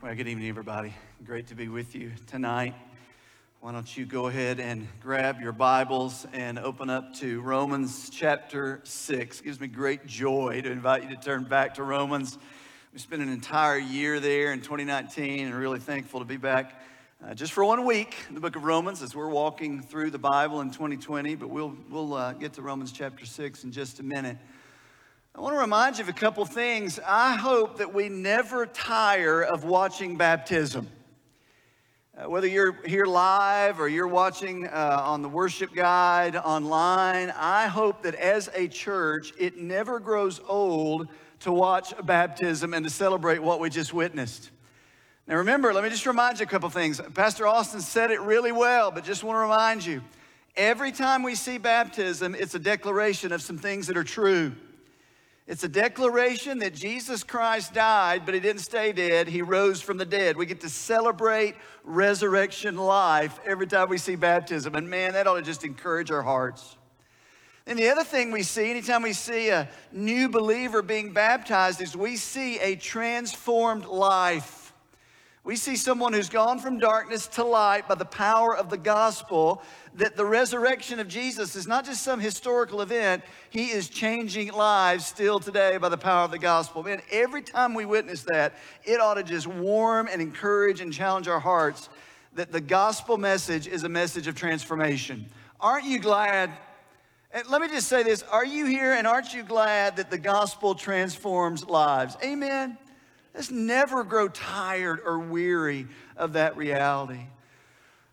Well, good evening, everybody. Great to be with you tonight. Why don't you go ahead and grab your Bibles and open up to Romans chapter 6. It gives me great joy to invite you to turn back to Romans. We spent an entire year there in 2019 and really thankful to be back uh, just for one week in the book of Romans as we're walking through the Bible in 2020. But we'll, we'll uh, get to Romans chapter 6 in just a minute. I want to remind you of a couple things. I hope that we never tire of watching baptism. Uh, whether you're here live or you're watching uh, on the worship guide online, I hope that as a church, it never grows old to watch baptism and to celebrate what we just witnessed. Now, remember, let me just remind you a couple things. Pastor Austin said it really well, but just want to remind you every time we see baptism, it's a declaration of some things that are true. It's a declaration that Jesus Christ died, but he didn't stay dead. He rose from the dead. We get to celebrate resurrection life every time we see baptism. And man, that ought to just encourage our hearts. And the other thing we see anytime we see a new believer being baptized is we see a transformed life. We see someone who's gone from darkness to light by the power of the gospel, that the resurrection of Jesus is not just some historical event, he is changing lives still today by the power of the gospel. Man, every time we witness that, it ought to just warm and encourage and challenge our hearts that the gospel message is a message of transformation. Aren't you glad? And let me just say this Are you here and aren't you glad that the gospel transforms lives? Amen. Let's never grow tired or weary of that reality.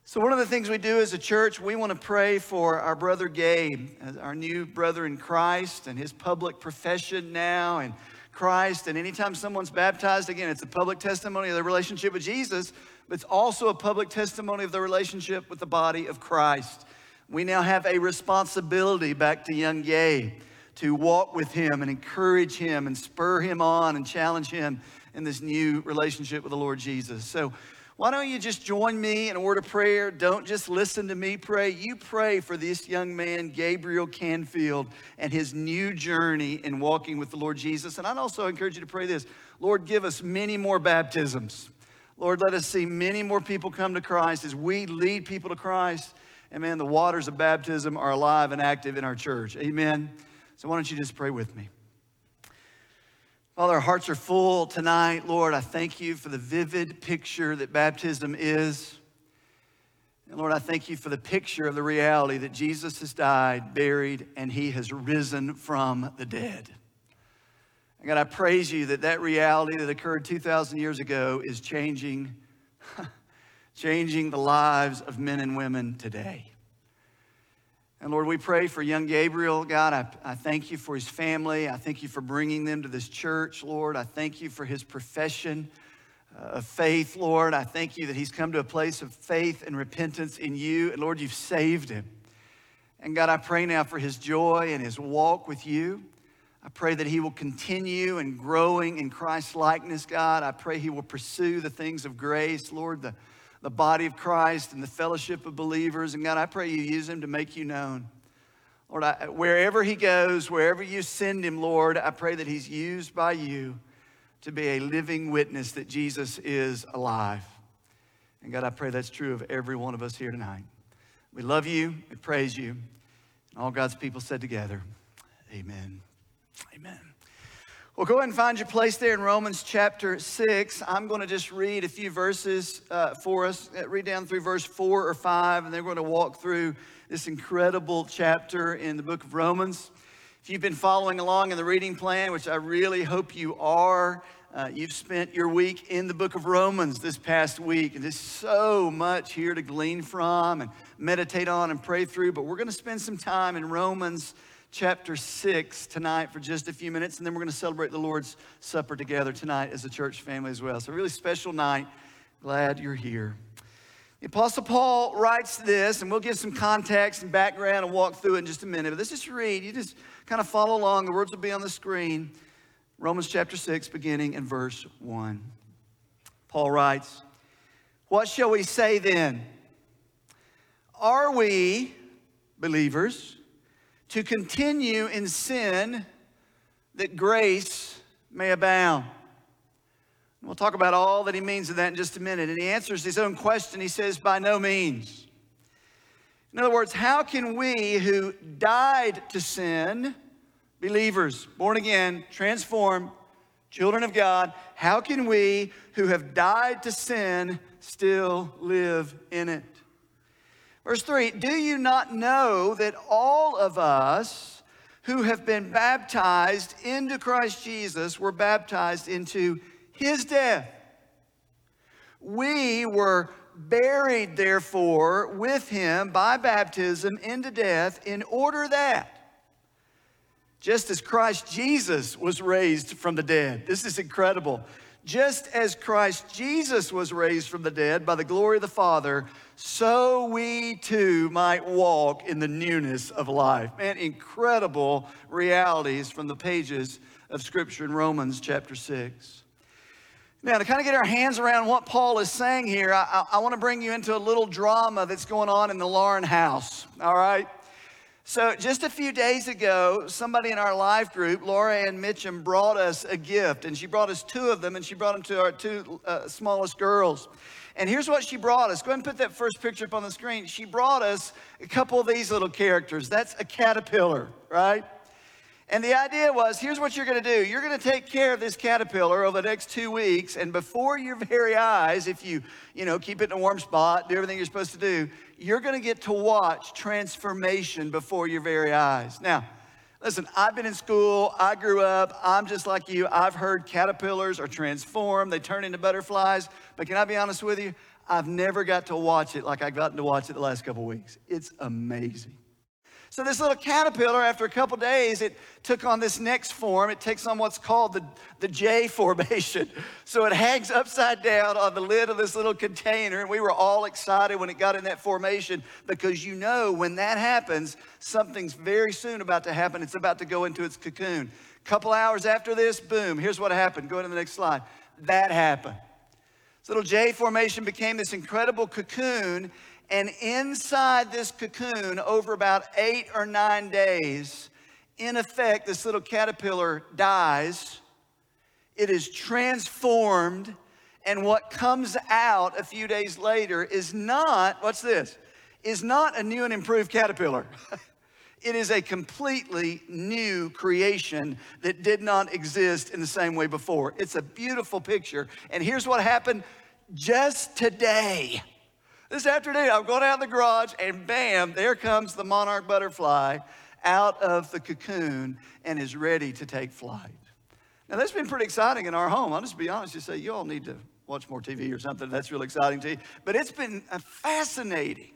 So, one of the things we do as a church, we want to pray for our brother Gabe, our new brother in Christ, and his public profession now in Christ. And anytime someone's baptized, again, it's a public testimony of their relationship with Jesus, but it's also a public testimony of their relationship with the body of Christ. We now have a responsibility back to young Gabe to walk with him and encourage him and spur him on and challenge him in this new relationship with the Lord Jesus. So, why don't you just join me in a word of prayer? Don't just listen to me pray. You pray for this young man, Gabriel Canfield, and his new journey in walking with the Lord Jesus. And I'd also encourage you to pray this Lord, give us many more baptisms. Lord, let us see many more people come to Christ as we lead people to Christ. And man, the waters of baptism are alive and active in our church. Amen. So why don't you just pray with me? Father, our hearts are full tonight. Lord, I thank you for the vivid picture that baptism is. And Lord, I thank you for the picture of the reality that Jesus has died, buried, and he has risen from the dead. And God, I praise you that that reality that occurred 2,000 years ago is changing, changing the lives of men and women today. And Lord, we pray for young Gabriel. God, I, I thank you for his family. I thank you for bringing them to this church, Lord. I thank you for his profession uh, of faith, Lord. I thank you that he's come to a place of faith and repentance in you. And Lord, you've saved him. And God, I pray now for his joy and his walk with you. I pray that he will continue in growing in Christ's likeness, God. I pray he will pursue the things of grace, Lord, the the body of Christ and the fellowship of believers. And God, I pray you use him to make you known. Lord, I, wherever he goes, wherever you send him, Lord, I pray that he's used by you to be a living witness that Jesus is alive. And God, I pray that's true of every one of us here tonight. We love you, we praise you. And All God's people said together, Amen. Amen. Well, go ahead and find your place there in Romans chapter 6. I'm going to just read a few verses uh, for us. Uh, read down through verse 4 or 5, and then we're going to walk through this incredible chapter in the book of Romans. If you've been following along in the reading plan, which I really hope you are, uh, you've spent your week in the book of Romans this past week, and there's so much here to glean from and meditate on and pray through. But we're going to spend some time in Romans chapter 6 tonight for just a few minutes, and then we're going to celebrate the Lord's Supper together tonight as a church family as well. So, really special night. Glad you're here. The Apostle Paul writes this, and we'll give some context and background and walk through it in just a minute. But let's just read. You just kind of follow along. The words will be on the screen. Romans chapter 6, beginning in verse 1. Paul writes, What shall we say then? Are we believers? To continue in sin that grace may abound. We'll talk about all that he means in that in just a minute. And he answers his own question. He says, By no means. In other words, how can we who died to sin, believers, born again, transformed, children of God, how can we who have died to sin still live in it? Verse 3 Do you not know that all of us who have been baptized into Christ Jesus were baptized into his death? We were buried, therefore, with him by baptism into death, in order that, just as Christ Jesus was raised from the dead, this is incredible. Just as Christ Jesus was raised from the dead by the glory of the Father, so we too might walk in the newness of life. Man, incredible realities from the pages of Scripture in Romans chapter 6. Now, to kind of get our hands around what Paul is saying here, I, I, I want to bring you into a little drama that's going on in the Laughrun house, all right? So, just a few days ago, somebody in our live group, Laura Ann Mitchum, brought us a gift, and she brought us two of them, and she brought them to our two uh, smallest girls. And here's what she brought us. Go ahead and put that first picture up on the screen. She brought us a couple of these little characters. That's a caterpillar, right? And the idea was here's what you're going to do you're going to take care of this caterpillar over the next two weeks, and before your very eyes, if you, you know, keep it in a warm spot, do everything you're supposed to do, you're going to get to watch transformation before your very eyes. Now, Listen, I've been in school, I grew up, I'm just like you. I've heard caterpillars are transformed, they turn into butterflies. But can I be honest with you? I've never got to watch it like I've gotten to watch it the last couple weeks. It's amazing. So this little caterpillar, after a couple days, it took on this next form. It takes on what's called the, the J formation. So it hangs upside down on the lid of this little container. And we were all excited when it got in that formation because you know when that happens, something's very soon about to happen. It's about to go into its cocoon. A couple hours after this, boom, here's what happened. Go to the next slide. That happened. This little J formation became this incredible cocoon, and inside this cocoon, over about eight or nine days, in effect, this little caterpillar dies. It is transformed. And what comes out a few days later is not, what's this? Is not a new and improved caterpillar. it is a completely new creation that did not exist in the same way before. It's a beautiful picture. And here's what happened just today. This afternoon, I'm going out in the garage, and bam, there comes the monarch butterfly out of the cocoon and is ready to take flight. Now, that's been pretty exciting in our home. I'll just be honest, you say, you all need to watch more TV or something. That's really exciting to you. But it's been uh, fascinating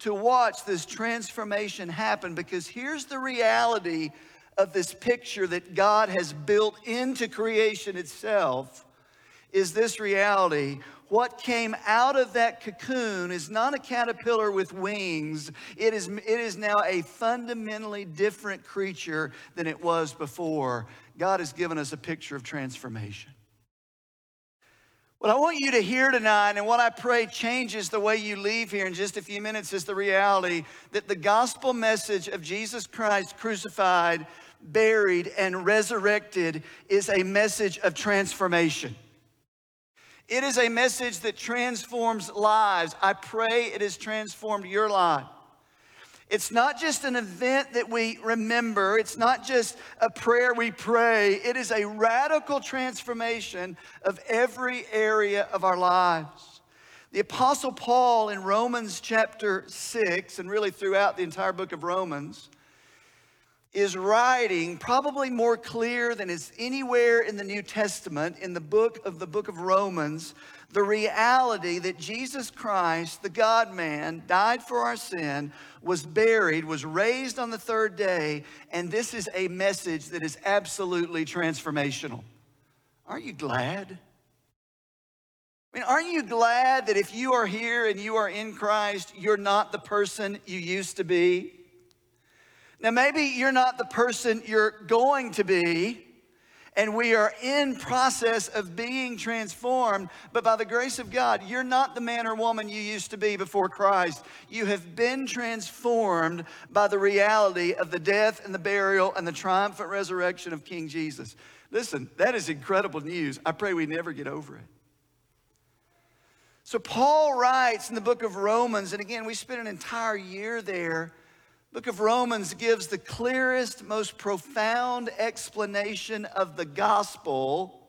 to watch this transformation happen because here's the reality of this picture that God has built into creation itself is this reality what came out of that cocoon is not a caterpillar with wings. It is, it is now a fundamentally different creature than it was before. God has given us a picture of transformation. What I want you to hear tonight, and what I pray changes the way you leave here in just a few minutes, is the reality that the gospel message of Jesus Christ crucified, buried, and resurrected is a message of transformation. It is a message that transforms lives. I pray it has transformed your life. It's not just an event that we remember, it's not just a prayer we pray. It is a radical transformation of every area of our lives. The Apostle Paul in Romans chapter 6, and really throughout the entire book of Romans, is writing probably more clear than is anywhere in the New Testament in the book of the book of Romans the reality that Jesus Christ, the God man, died for our sin, was buried, was raised on the third day, and this is a message that is absolutely transformational. Aren't you glad? I mean, aren't you glad that if you are here and you are in Christ, you're not the person you used to be? Now, maybe you're not the person you're going to be, and we are in process of being transformed, but by the grace of God, you're not the man or woman you used to be before Christ. You have been transformed by the reality of the death and the burial and the triumphant resurrection of King Jesus. Listen, that is incredible news. I pray we never get over it. So, Paul writes in the book of Romans, and again, we spent an entire year there. Book of Romans gives the clearest, most profound explanation of the gospel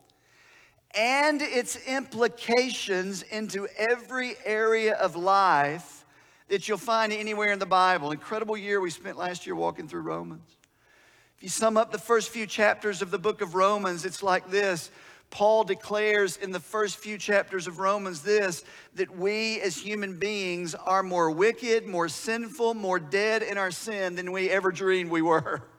and its implications into every area of life that you'll find anywhere in the Bible. Incredible year we spent last year walking through Romans. If you sum up the first few chapters of the book of Romans, it's like this. Paul declares in the first few chapters of Romans this that we as human beings are more wicked, more sinful, more dead in our sin than we ever dreamed we were.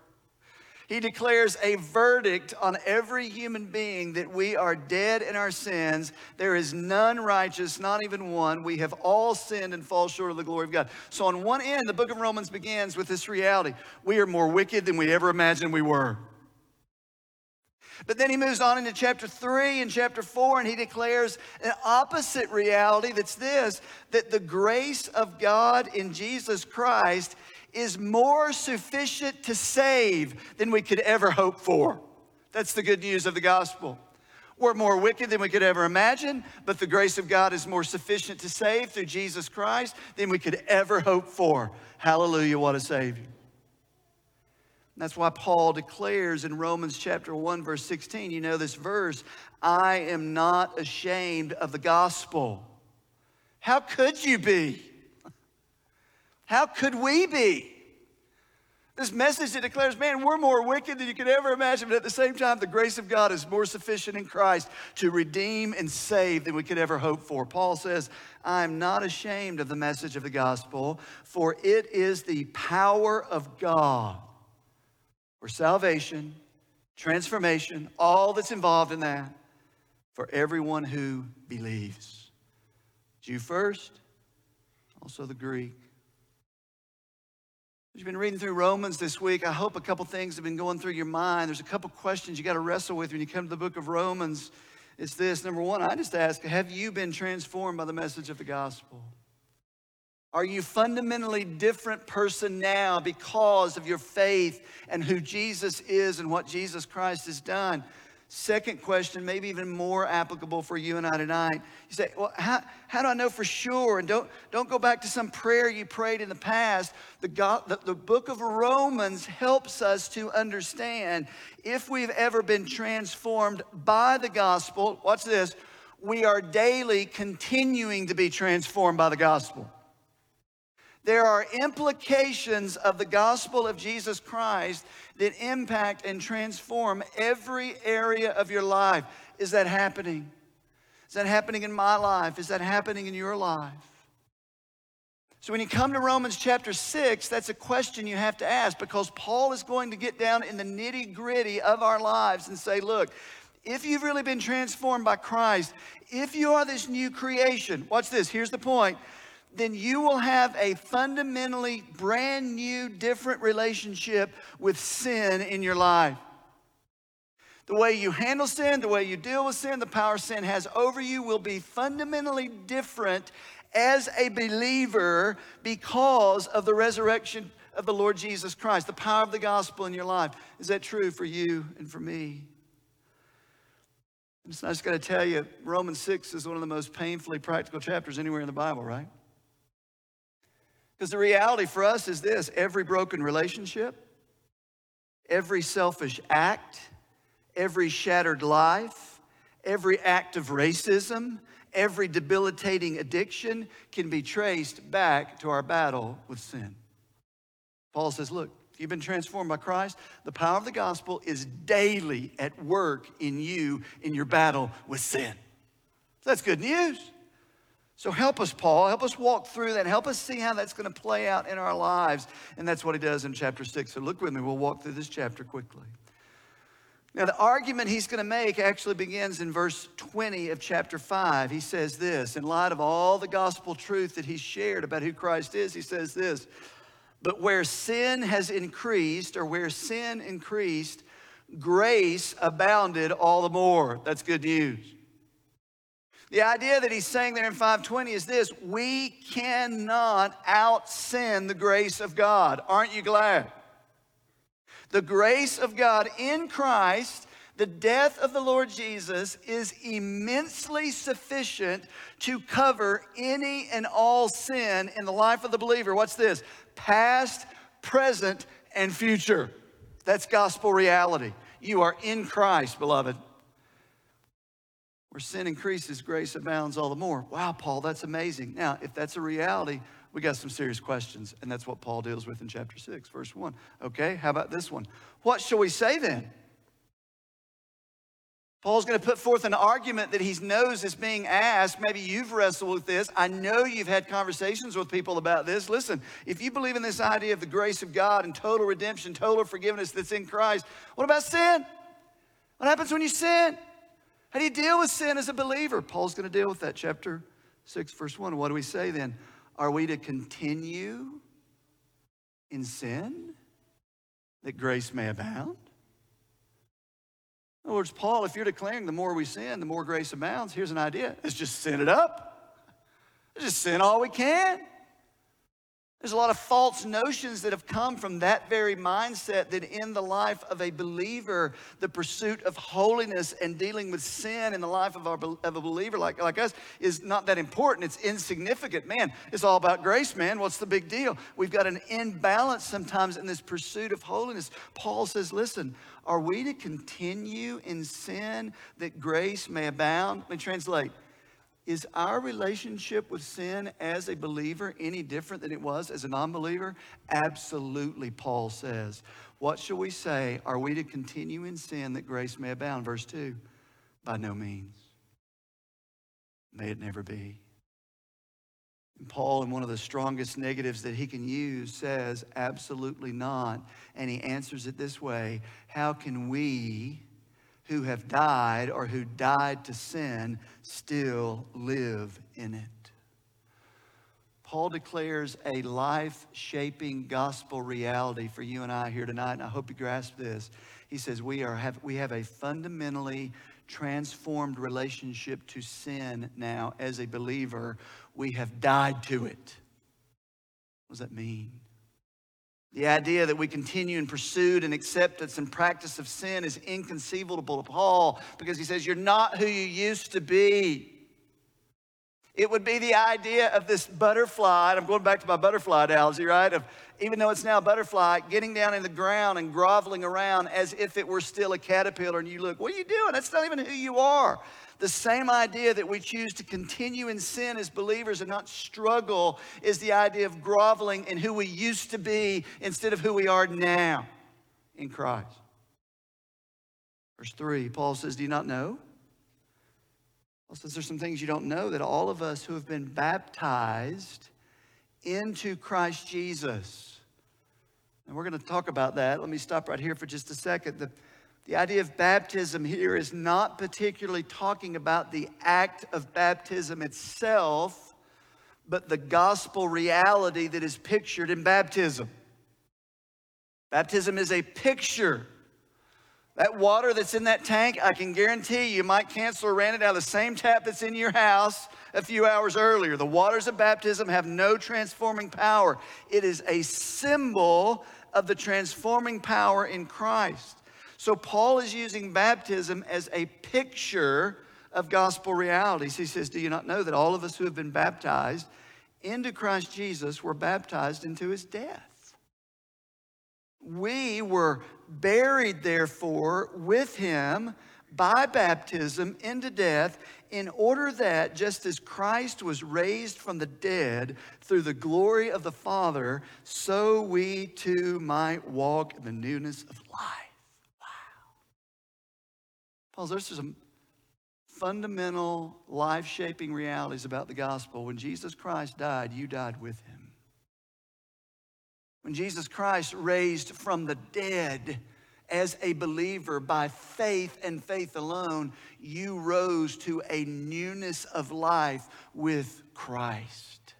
He declares a verdict on every human being that we are dead in our sins. There is none righteous, not even one. We have all sinned and fall short of the glory of God. So, on one end, the book of Romans begins with this reality we are more wicked than we ever imagined we were. But then he moves on into chapter 3 and chapter 4, and he declares an opposite reality that's this that the grace of God in Jesus Christ is more sufficient to save than we could ever hope for. That's the good news of the gospel. We're more wicked than we could ever imagine, but the grace of God is more sufficient to save through Jesus Christ than we could ever hope for. Hallelujah, what a Savior. That's why Paul declares in Romans chapter 1, verse 16, you know this verse, I am not ashamed of the gospel. How could you be? How could we be? This message that declares, man, we're more wicked than you could ever imagine, but at the same time, the grace of God is more sufficient in Christ to redeem and save than we could ever hope for. Paul says, I am not ashamed of the message of the gospel, for it is the power of God for salvation, transformation, all that's involved in that for everyone who believes. Jew first, also the Greek. As you've been reading through Romans this week, I hope a couple things have been going through your mind. There's a couple questions you got to wrestle with when you come to the book of Romans. It's this number one, I just ask, have you been transformed by the message of the gospel? Are you fundamentally different person now because of your faith and who Jesus is and what Jesus Christ has done? Second question, maybe even more applicable for you and I tonight. You say, well, how, how do I know for sure? And don't, don't go back to some prayer you prayed in the past. The, God, the, the book of Romans helps us to understand if we've ever been transformed by the gospel. Watch this. We are daily continuing to be transformed by the gospel. There are implications of the gospel of Jesus Christ that impact and transform every area of your life. Is that happening? Is that happening in my life? Is that happening in your life? So, when you come to Romans chapter 6, that's a question you have to ask because Paul is going to get down in the nitty gritty of our lives and say, look, if you've really been transformed by Christ, if you are this new creation, watch this, here's the point then you will have a fundamentally brand new, different relationship with sin in your life. The way you handle sin, the way you deal with sin, the power sin has over you will be fundamentally different as a believer because of the resurrection of the Lord Jesus Christ, the power of the gospel in your life. Is that true for you and for me? I just got to tell you, Romans 6 is one of the most painfully practical chapters anywhere in the Bible, right? Because the reality for us is this every broken relationship, every selfish act, every shattered life, every act of racism, every debilitating addiction can be traced back to our battle with sin. Paul says, Look, if you've been transformed by Christ, the power of the gospel is daily at work in you in your battle with sin. That's good news. So help us, Paul. Help us walk through that. Help us see how that's going to play out in our lives. And that's what he does in chapter 6. So look with me. We'll walk through this chapter quickly. Now, the argument he's going to make actually begins in verse 20 of chapter 5. He says this in light of all the gospel truth that he's shared about who Christ is, he says this But where sin has increased, or where sin increased, grace abounded all the more. That's good news. The idea that he's saying there in 520 is this we cannot out sin the grace of God. Aren't you glad? The grace of God in Christ The death of the Lord Jesus is immensely sufficient to cover any and all sin in the life of the believer. What's this? Past, present, and future. That's gospel reality. You are in Christ, beloved. Where sin increases, grace abounds all the more. Wow, Paul, that's amazing. Now, if that's a reality, we got some serious questions, and that's what Paul deals with in chapter 6, verse 1. Okay, how about this one? What shall we say then? Paul's going to put forth an argument that he knows is being asked. Maybe you've wrestled with this. I know you've had conversations with people about this. Listen, if you believe in this idea of the grace of God and total redemption, total forgiveness that's in Christ, what about sin? What happens when you sin? How do you deal with sin as a believer? Paul's going to deal with that. Chapter 6, verse 1. What do we say then? Are we to continue in sin that grace may abound? In other words, Paul, if you're declaring the more we sin, the more grace abounds, here's an idea. Let's just sin it up. Let's just sin all we can. There's a lot of false notions that have come from that very mindset that in the life of a believer, the pursuit of holiness and dealing with sin in the life of, our, of a believer like, like us is not that important. It's insignificant. Man, it's all about grace, man. What's the big deal? We've got an imbalance sometimes in this pursuit of holiness. Paul says, listen, are we to continue in sin that grace may abound? Let me translate. Is our relationship with sin as a believer any different than it was as a non believer? Absolutely, Paul says. What shall we say? Are we to continue in sin that grace may abound? Verse 2 By no means. May it never be. And Paul, in one of the strongest negatives that he can use, says, Absolutely not. And he answers it this way How can we? Who have died or who died to sin still live in it. Paul declares a life shaping gospel reality for you and I here tonight, and I hope you grasp this. He says, We, are, have, we have a fundamentally transformed relationship to sin now as a believer. We have died to it. What does that mean? The idea that we continue in pursuit and acceptance and practice of sin is inconceivable to Paul because he says, You're not who you used to be. It would be the idea of this butterfly, I'm going back to my butterfly analogy, right? Of even though it's now a butterfly, getting down in the ground and groveling around as if it were still a caterpillar, and you look, What are you doing? That's not even who you are. The same idea that we choose to continue in sin as believers and not struggle is the idea of groveling in who we used to be instead of who we are now in Christ. Verse 3, Paul says, Do you not know? Paul says there's some things you don't know that all of us who have been baptized into Christ Jesus. And we're going to talk about that. Let me stop right here for just a second. The, the idea of baptism here is not particularly talking about the act of baptism itself, but the gospel reality that is pictured in baptism. Baptism is a picture. That water that's in that tank, I can guarantee you, Mike Chancellor ran it out of the same tap that's in your house a few hours earlier. The waters of baptism have no transforming power. It is a symbol of the transforming power in Christ. So, Paul is using baptism as a picture of gospel realities. He says, Do you not know that all of us who have been baptized into Christ Jesus were baptized into his death? We were buried, therefore, with him by baptism into death, in order that just as Christ was raised from the dead through the glory of the Father, so we too might walk in the newness of life. Wow. Paul, there's some fundamental life shaping realities about the gospel. When Jesus Christ died, you died with him. When Jesus Christ raised from the dead as a believer by faith and faith alone, you rose to a newness of life with Christ.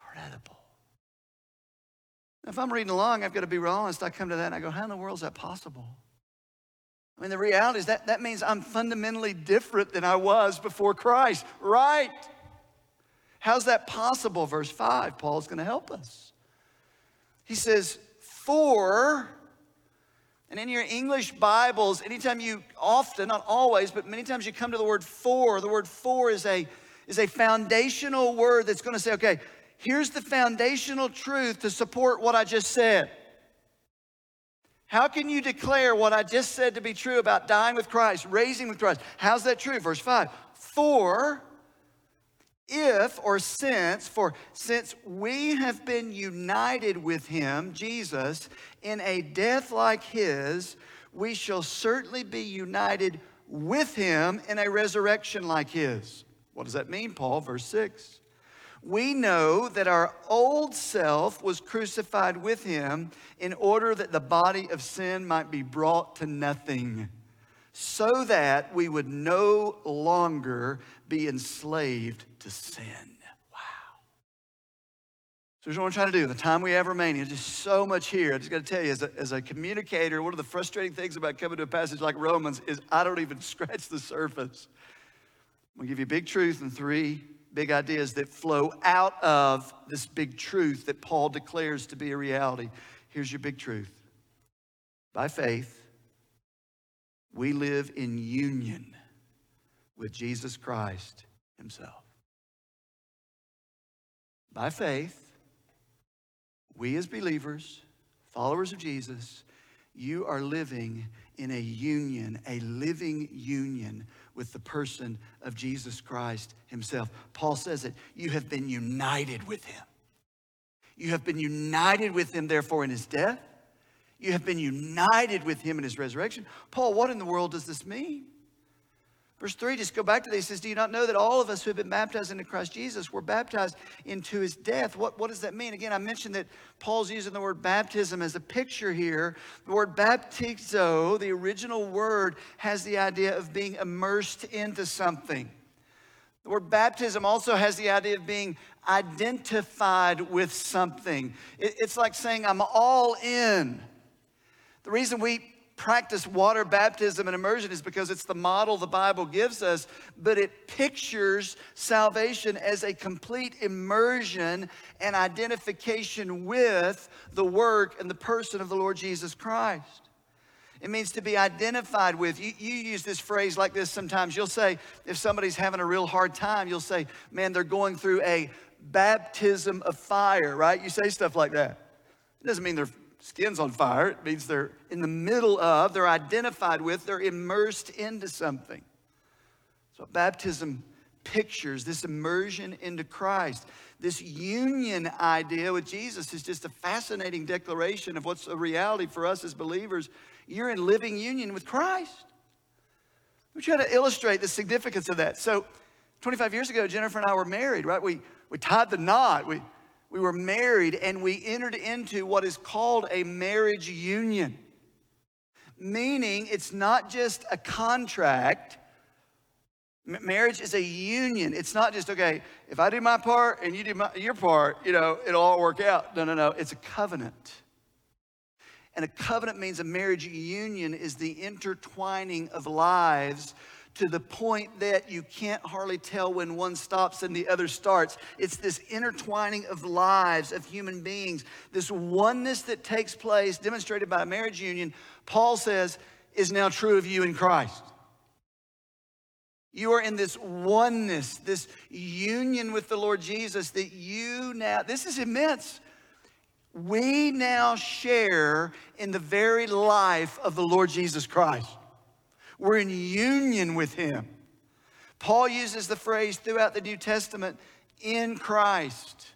Incredible. If I'm reading along, I've got to be real honest. I come to that and I go, how in the world is that possible? I mean, the reality is that that means I'm fundamentally different than I was before Christ, right? How's that possible? Verse 5, Paul's going to help us. He says, For And in your English Bibles, anytime you often, not always, but many times you come to the word for, the word for is a, is a foundational word that's going to say, okay, here's the foundational truth to support what I just said. How can you declare what I just said to be true about dying with Christ, raising with Christ? How's that true? Verse 5 For if or since, for since we have been united with him, Jesus, in a death like his, we shall certainly be united with him in a resurrection like his. What does that mean, Paul? Verse 6. We know that our old self was crucified with him in order that the body of sin might be brought to nothing, so that we would no longer be enslaved to sin. Wow. So here's what I'm trying to do. The time we have remaining, there's just so much here. I just got to tell you, as a, as a communicator, one of the frustrating things about coming to a passage like Romans is I don't even scratch the surface. I'm going to give you a big truth and three big ideas that flow out of this big truth that Paul declares to be a reality. Here's your big truth. By faith, we live in union with Jesus Christ Himself. By faith, we as believers, followers of Jesus, you are living in a union, a living union with the person of Jesus Christ Himself. Paul says it you have been united with Him. You have been united with Him, therefore, in His death. You have been united with Him in His resurrection. Paul, what in the world does this mean? Verse 3, just go back to this. Says, Do you not know that all of us who have been baptized into Christ Jesus were baptized into his death? What, what does that mean? Again, I mentioned that Paul's using the word baptism as a picture here. The word baptizo, the original word, has the idea of being immersed into something. The word baptism also has the idea of being identified with something. It, it's like saying, I'm all in. The reason we practice water baptism and immersion is because it's the model the Bible gives us, but it pictures salvation as a complete immersion and identification with the work and the person of the Lord Jesus Christ. It means to be identified with. You, you use this phrase like this sometimes. You'll say, if somebody's having a real hard time, you'll say, man, they're going through a baptism of fire, right? You say stuff like that. It doesn't mean they're skin's on fire. It means they're in the middle of, they're identified with, they're immersed into something. So baptism pictures this immersion into Christ. This union idea with Jesus is just a fascinating declaration of what's a reality for us as believers. You're in living union with Christ. We try to illustrate the significance of that. So, 25 years ago, Jennifer and I were married, right? We, we tied the knot. We, we were married and we entered into what is called a marriage union, meaning it's not just a contract. marriage is a union. It's not just, okay, if I do my part and you do my, your part, you know, it'll all work out. No, no, no. It's a covenant. And a covenant means a marriage union is the intertwining of lives to the point that you can't hardly tell when one stops and the other starts. It's this intertwining of lives of human beings, this oneness that takes place, demonstrated by a marriage union, Paul says is now true of you in Christ. You are in this oneness, this union with the Lord Jesus that you now, this is immense. We now share in the very life of the Lord Jesus Christ. We're in union with Him. Paul uses the phrase throughout the New Testament in Christ.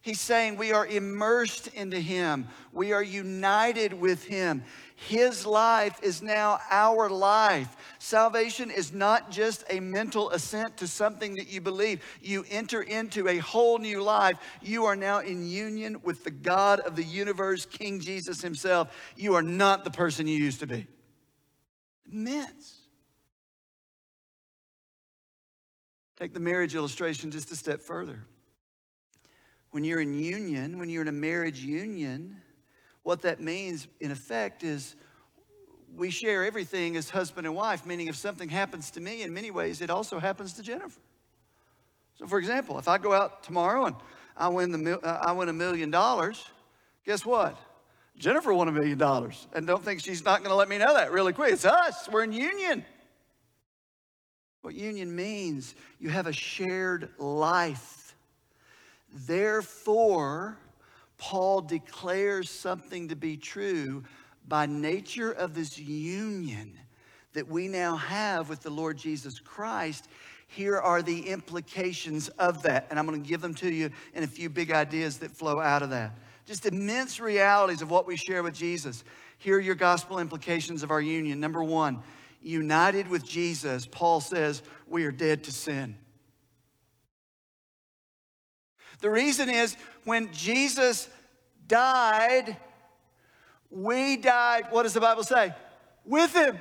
He's saying we are immersed into Him, we are united with Him. His life is now our life. Salvation is not just a mental assent to something that you believe. You enter into a whole new life. You are now in union with the God of the universe, King Jesus Himself. You are not the person you used to be. Immense. Take the marriage illustration just a step further. When you're in union, when you're in a marriage union, what that means in effect is we share everything as husband and wife, meaning if something happens to me, in many ways, it also happens to Jennifer. So, for example, if I go out tomorrow and I win, the, uh, I win a million dollars, guess what? Jennifer won a million dollars. And don't think she's not going to let me know that really quick. It's us, we're in union. What union means, you have a shared life. Therefore, Paul declares something to be true by nature of this union that we now have with the Lord Jesus Christ. Here are the implications of that. And I'm going to give them to you in a few big ideas that flow out of that. Just immense realities of what we share with Jesus. Here are your gospel implications of our union. Number one, united with Jesus, Paul says we are dead to sin. The reason is when Jesus died, we died, what does the Bible say? With him.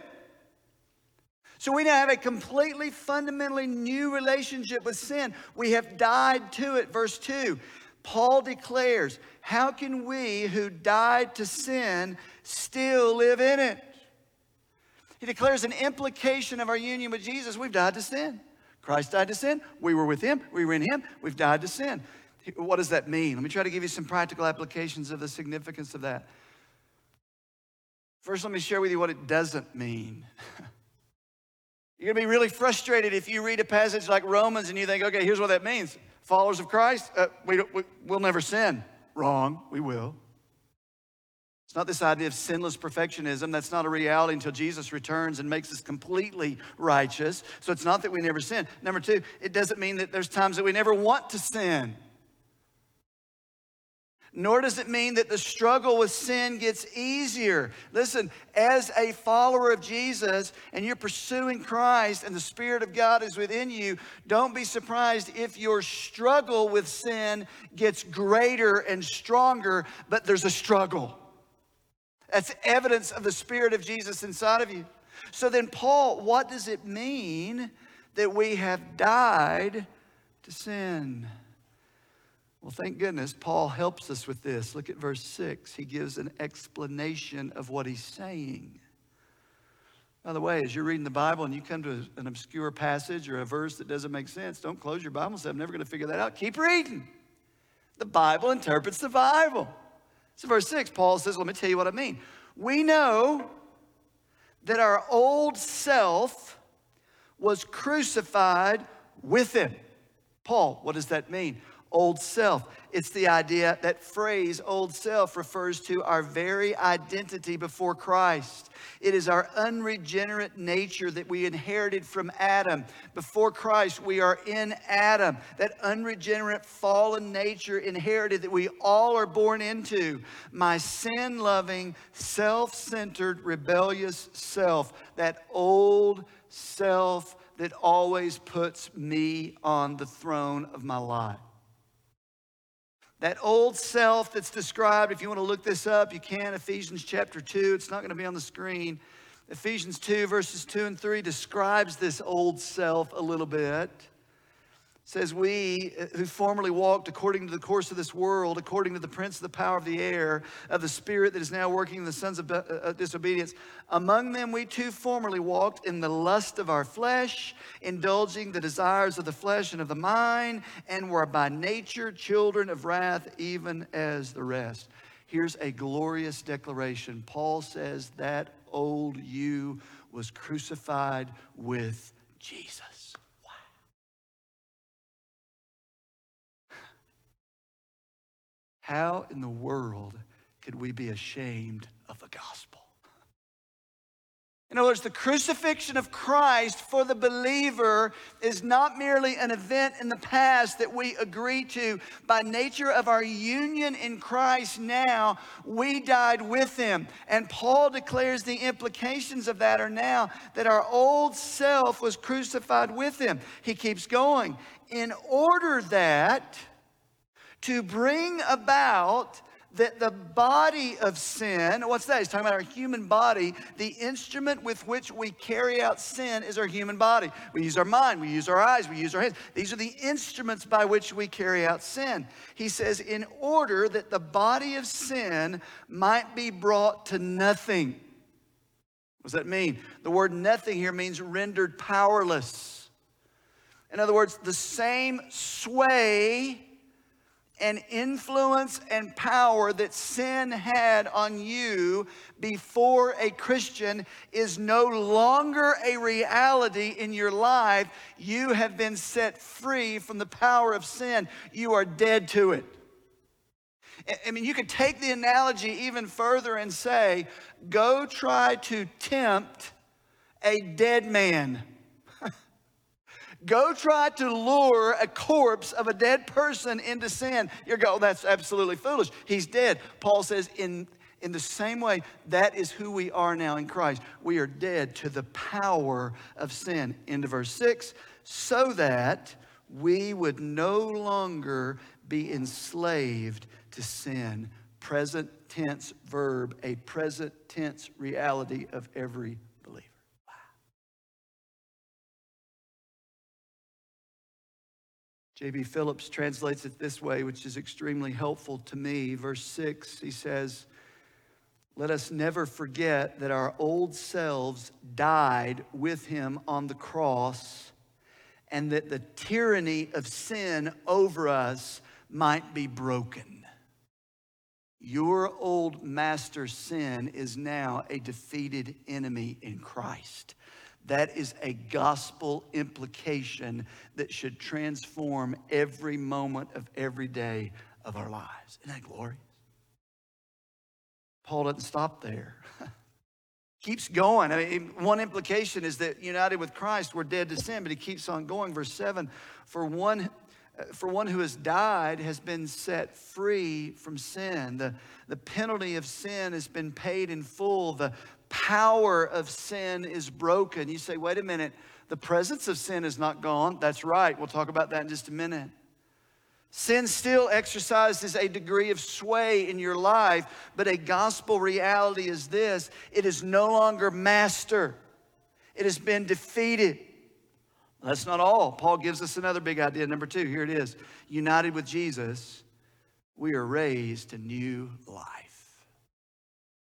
So we now have a completely fundamentally new relationship with sin. We have died to it. Verse 2 Paul declares, How can we who died to sin still live in it? He declares an implication of our union with Jesus. We've died to sin. Christ died to sin. We were with him. We were in him. We've died to sin. What does that mean? Let me try to give you some practical applications of the significance of that. First, let me share with you what it doesn't mean. You're going to be really frustrated if you read a passage like Romans and you think, okay, here's what that means. Followers of Christ, uh, we, we, we'll never sin. Wrong, we will. It's not this idea of sinless perfectionism. That's not a reality until Jesus returns and makes us completely righteous. So it's not that we never sin. Number two, it doesn't mean that there's times that we never want to sin nor does it mean that the struggle with sin gets easier. Listen, as a follower of Jesus and you're pursuing Christ and the Spirit of God is within you, don't be surprised if your struggle with sin gets greater and stronger, but there's a struggle. That's evidence of the Spirit of Jesus inside of you. So then, Paul, what does it mean that we have died to sin? Well, thank goodness Paul helps us with this. Look at verse 6. He gives an explanation of what he's saying. By the way, as you're reading the Bible and you come to an obscure passage or a verse that doesn't make sense, don't close your Bible and say, I'm never going to figure that out. Keep reading. The Bible interprets the Bible. So, verse 6, Paul says, Let me tell you what I mean. We know that our old self was crucified with him. Paul, what does that mean? Old self. It's the idea, that phrase, old self, refers to our very identity before Christ. It is our unregenerate nature that we inherited from Adam. Before Christ, we are in Adam. That unregenerate, fallen nature inherited that we all are born into. My sin loving, self centered, rebellious self. That old self that always puts me on the throne of my life. That old self that's described, if you want to look this up, you can. Ephesians chapter 2. It's not going to be on the screen. Ephesians 2, verses 2 and 3 describes this old self a little bit says, We uh, who formerly walked according to the course of this world, according to the prince of the power of the air, of the spirit that is now working in the sons of uh, disobedience, among them we too formerly walked in the lust of our flesh, indulging the desires of the flesh and of the mind, and were by nature children of wrath, even as the rest. Here's a glorious declaration. Paul says that old you was crucified with Jesus. How in the world could we be ashamed of the gospel? In other words, the crucifixion of Christ for the believer is not merely an event in the past that we agree to. By nature of our union in Christ now, we died with him. And Paul declares the implications of that are now that our old self was crucified with him. He keeps going. In order that to bring about that the body of sin, what's that? He's talking about our human body. The instrument with which we carry out sin is our human body. We use our mind, we use our eyes, we use our hands. These are the instruments by which we carry out sin. He says, in order that the body of sin might be brought to nothing. What does that mean? The word nothing here means rendered powerless. In other words, the same sway and influence and power that sin had on you before a Christian is no longer a reality in your life. You have been set free from the power of sin. You are dead to it. I mean, you could take the analogy even further and say, go try to tempt a dead man. Go try to lure a corpse of a dead person into sin. You go, oh, that's absolutely foolish. He's dead. Paul says, in, in the same way, that is who we are now in Christ. We are dead to the power of sin. Into verse 6 so that we would no longer be enslaved to sin. Present tense verb, a present tense reality of every J.B. Phillips translates it this way, which is extremely helpful to me. Verse 6, he says, Let us never forget that our old selves died with him on the cross, and that the tyranny of sin over us might be broken. Your old master sin is now a defeated enemy in Christ. That is a gospel implication that should transform every moment of every day of our lives. Isn't that glorious? Paul doesn't stop there. keeps going. I mean, one implication is that united with Christ, we're dead to sin, but he keeps on going. Verse 7 For one for one who has died has been set free from sin. The, the penalty of sin has been paid in full. The, power of sin is broken. You say, wait a minute, the presence of sin is not gone. That's right. We'll talk about that in just a minute. Sin still exercises a degree of sway in your life, but a gospel reality is this it is no longer master, it has been defeated. That's not all. Paul gives us another big idea. Number two, here it is. United with Jesus, we are raised to new life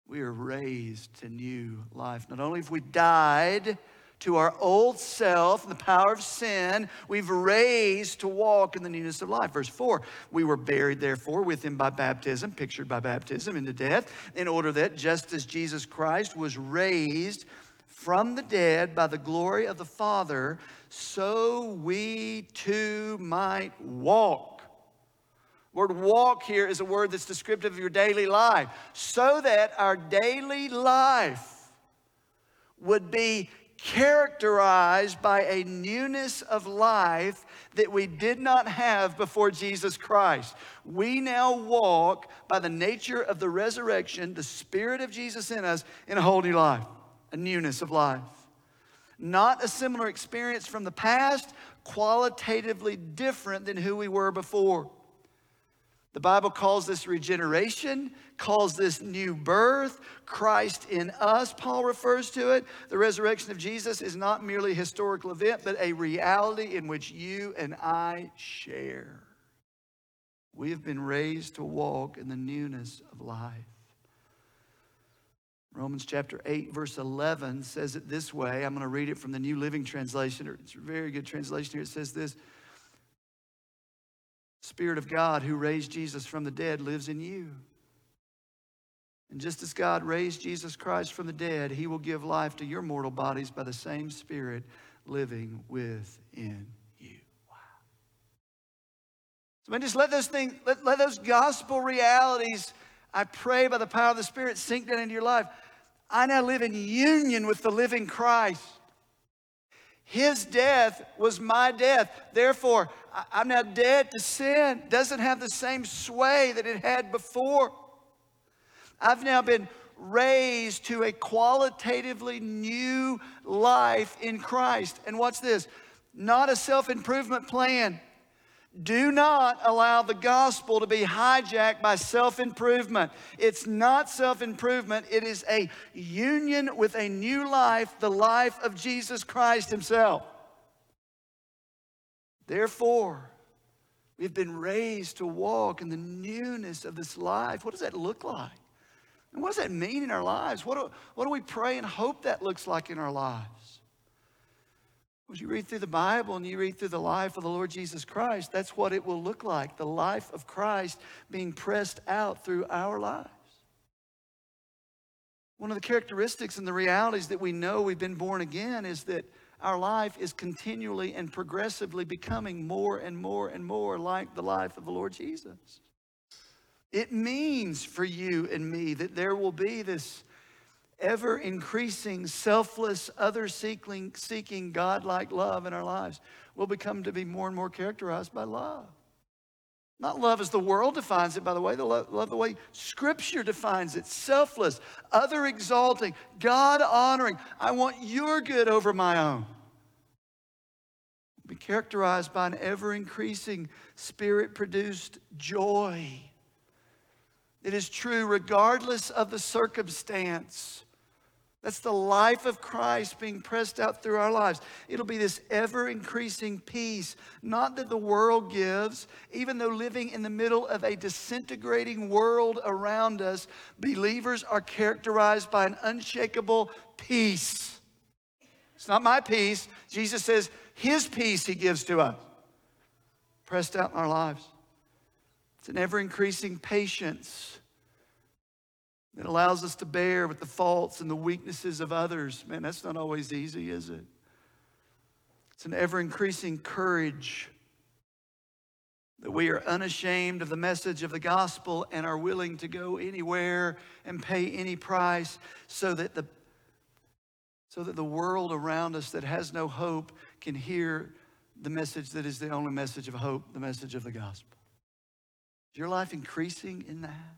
we are raised to new life. Not only have we died to our old self and the power of sin, we've raised to walk in the newness of life. Verse 4 We were buried, therefore, with him by baptism, pictured by baptism into death, in order that just as Jesus Christ was raised from the dead by the glory of the Father, so we too might walk word walk here is a word that's descriptive of your daily life. So that our daily life would be characterized by a newness of life that we did not have before Jesus Christ. We now walk by the nature of the resurrection, the Spirit of Jesus in us, in a whole new life, a newness of life. Not a similar experience from the past, qualitatively different than who we were before. The Bible calls this regeneration, calls this new birth. Christ in us, Paul refers to it. The resurrection of Jesus is not merely a historical event, but a reality in which you and I share. We have been raised to walk in the newness of life. Romans chapter 8, verse 11 says it this way. I'm going to read it from the New Living Translation. It's a very good translation here. It says this Spirit of God who raised Jesus from the dead lives in you. And just as God raised Jesus Christ from the dead, he will give life to your mortal bodies by the same Spirit living within you. Wow. So, man, just let those things, let, let those gospel realities, I pray by the power of the Spirit, sink down into your life. I now live in union with the living Christ. His death was my death. Therefore, I'm now dead to sin. Doesn't have the same sway that it had before. I've now been raised to a qualitatively new life in Christ. And what's this? Not a self improvement plan. Do not allow the gospel to be hijacked by self improvement. It's not self improvement, it is a union with a new life, the life of Jesus Christ Himself. Therefore, we've been raised to walk in the newness of this life. What does that look like? And what does that mean in our lives? What do, what do we pray and hope that looks like in our lives? As you read through the Bible and you read through the life of the Lord Jesus Christ, that's what it will look like the life of Christ being pressed out through our lives. One of the characteristics and the realities that we know we've been born again is that our life is continually and progressively becoming more and more and more like the life of the Lord Jesus. It means for you and me that there will be this ever increasing, selfless, other seeking, God like love in our lives. We'll become to be more and more characterized by love. Not love as the world defines it, by the way, the love, love the way Scripture defines it selfless, other exalting, God honoring. I want your good over my own. Be characterized by an ever increasing spirit produced joy. It is true regardless of the circumstance. That's the life of Christ being pressed out through our lives. It'll be this ever increasing peace, not that the world gives, even though living in the middle of a disintegrating world around us, believers are characterized by an unshakable peace. It's not my peace. Jesus says, His peace He gives to us, pressed out in our lives. It's an ever increasing patience that allows us to bear with the faults and the weaknesses of others. Man, that's not always easy, is it? It's an ever increasing courage that we are unashamed of the message of the gospel and are willing to go anywhere and pay any price so that the so that the world around us that has no hope can hear the message that is the only message of hope, the message of the gospel. Is your life increasing in that?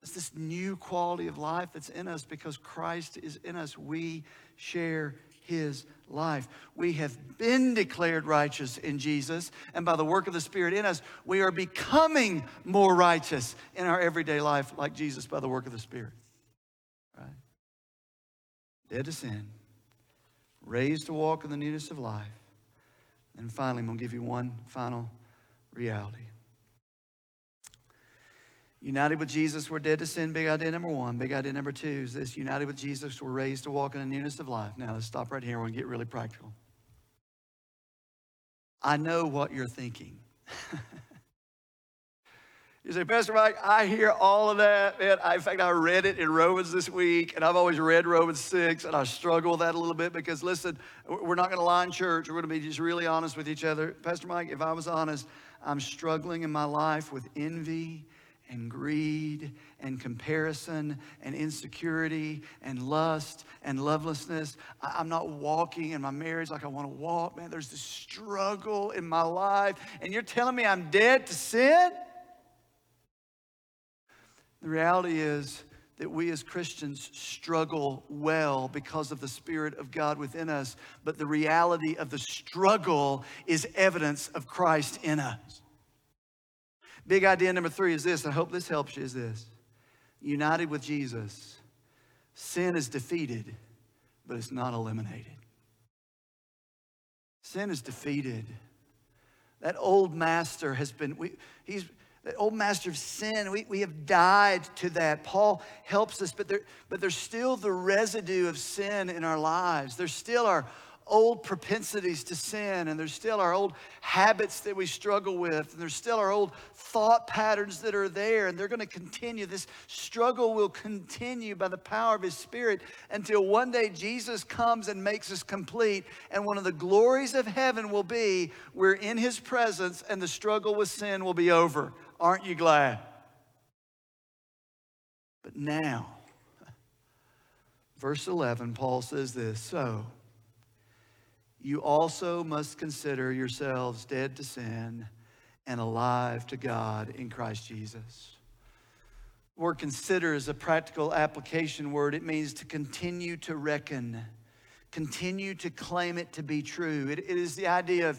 It's this new quality of life that's in us because Christ is in us. We share his life. We have been declared righteous in Jesus, and by the work of the Spirit in us, we are becoming more righteous in our everyday life, like Jesus by the work of the Spirit. Dead to sin, raised to walk in the newness of life. And finally, I'm going to give you one final reality. United with Jesus, we're dead to sin. Big idea number one. Big idea number two is this united with Jesus, we're raised to walk in the newness of life. Now, let's stop right here. To get really practical. I know what you're thinking. you say, Pastor Mike, I hear all of that. Man, I, in fact, I read it in Romans this week, and I've always read Romans 6, and I struggle with that a little bit because, listen, we're not going to lie in church. We're going to be just really honest with each other. Pastor Mike, if I was honest, I'm struggling in my life with envy and greed and comparison and insecurity and lust and lovelessness. I'm not walking in my marriage like I want to walk. Man, there's this struggle in my life. And you're telling me I'm dead to sin? The reality is that we as Christians struggle well because of the Spirit of God within us, but the reality of the struggle is evidence of Christ in us. Big idea number three is this, I hope this helps you, is this. United with Jesus, sin is defeated, but it's not eliminated. Sin is defeated. That old master has been, we, he's, that old master of sin, we, we have died to that. Paul helps us, but, there, but there's still the residue of sin in our lives. There's still our old propensities to sin, and there's still our old habits that we struggle with, and there's still our old thought patterns that are there, and they're going to continue. This struggle will continue by the power of His Spirit until one day Jesus comes and makes us complete. And one of the glories of heaven will be we're in His presence, and the struggle with sin will be over. Aren't you glad? But now, verse 11, Paul says this So, you also must consider yourselves dead to sin and alive to God in Christ Jesus. The word consider is a practical application word. It means to continue to reckon, continue to claim it to be true. it, it is the idea of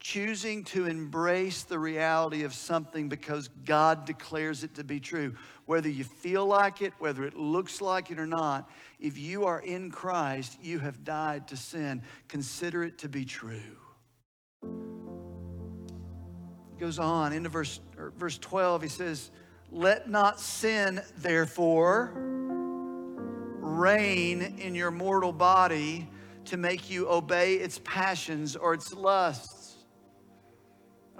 choosing to embrace the reality of something because God declares it to be true. Whether you feel like it, whether it looks like it or not, if you are in Christ, you have died to sin. Consider it to be true. Goes on into verse, verse 12, he says, Let not sin, therefore, reign in your mortal body to make you obey its passions or its lusts.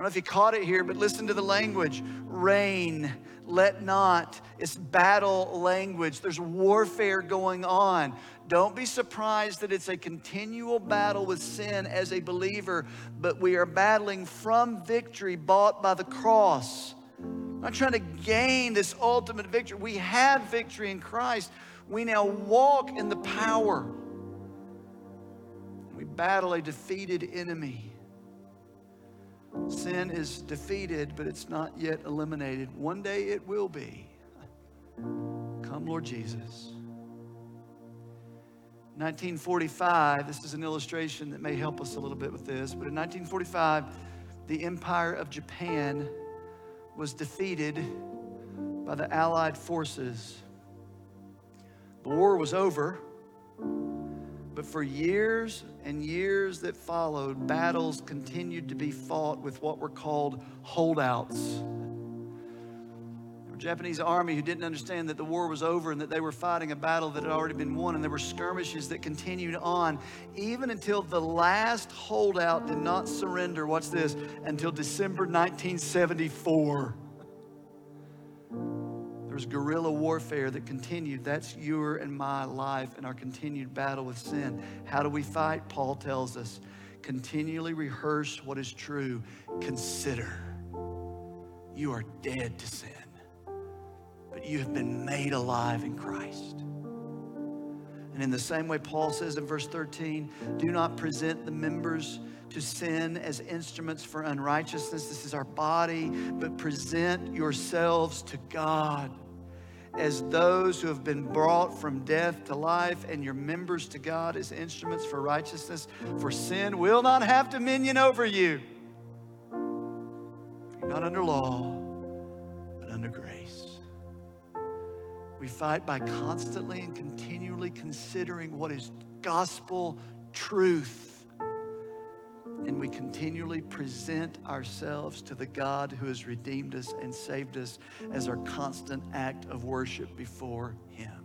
I don't know if you caught it here, but listen to the language reign, let not. It's battle language. There's warfare going on. Don't be surprised that it's a continual battle with sin as a believer, but we are battling from victory bought by the cross. I'm not trying to gain this ultimate victory. We have victory in Christ. We now walk in the power. We battle a defeated enemy. Sin is defeated, but it's not yet eliminated. One day it will be. Come, Lord Jesus. 1945, this is an illustration that may help us a little bit with this, but in 1945, the Empire of Japan was defeated by the Allied forces. The war was over, but for years and years that followed, battles continued to be fought with what were called holdouts. The Japanese army who didn't understand that the war was over and that they were fighting a battle that had already been won, and there were skirmishes that continued on even until the last holdout did not surrender. Watch this until December 1974. There was guerrilla warfare that continued. That's your and my life and our continued battle with sin. How do we fight? Paul tells us continually rehearse what is true, consider you are dead to sin but you have been made alive in Christ. And in the same way, Paul says in verse 13, do not present the members to sin as instruments for unrighteousness. This is our body, but present yourselves to God as those who have been brought from death to life, and your members to God as instruments for righteousness. For sin will not have dominion over you. You're not under law, but under grace. We fight by constantly and continually considering what is gospel truth. And we continually present ourselves to the God who has redeemed us and saved us as our constant act of worship before Him.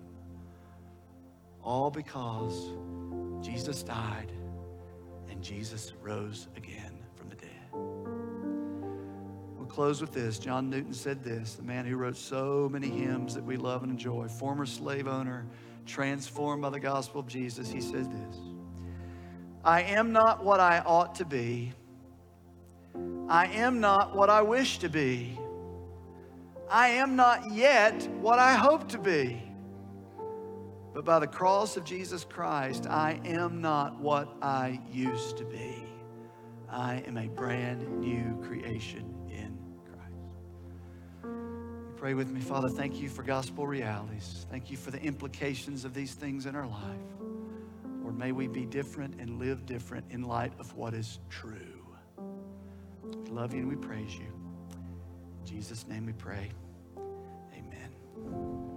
All because Jesus died and Jesus rose again from the dead. We'll close with this. John Newton said this, the man who wrote so many hymns that we love and enjoy, former slave owner, transformed by the gospel of Jesus. He said this I am not what I ought to be. I am not what I wish to be. I am not yet what I hope to be. But by the cross of Jesus Christ, I am not what I used to be. I am a brand new creation in Christ. Pray with me, Father. Thank you for gospel realities. Thank you for the implications of these things in our life. Or may we be different and live different in light of what is true. We love you and we praise you. In Jesus' name we pray. Amen.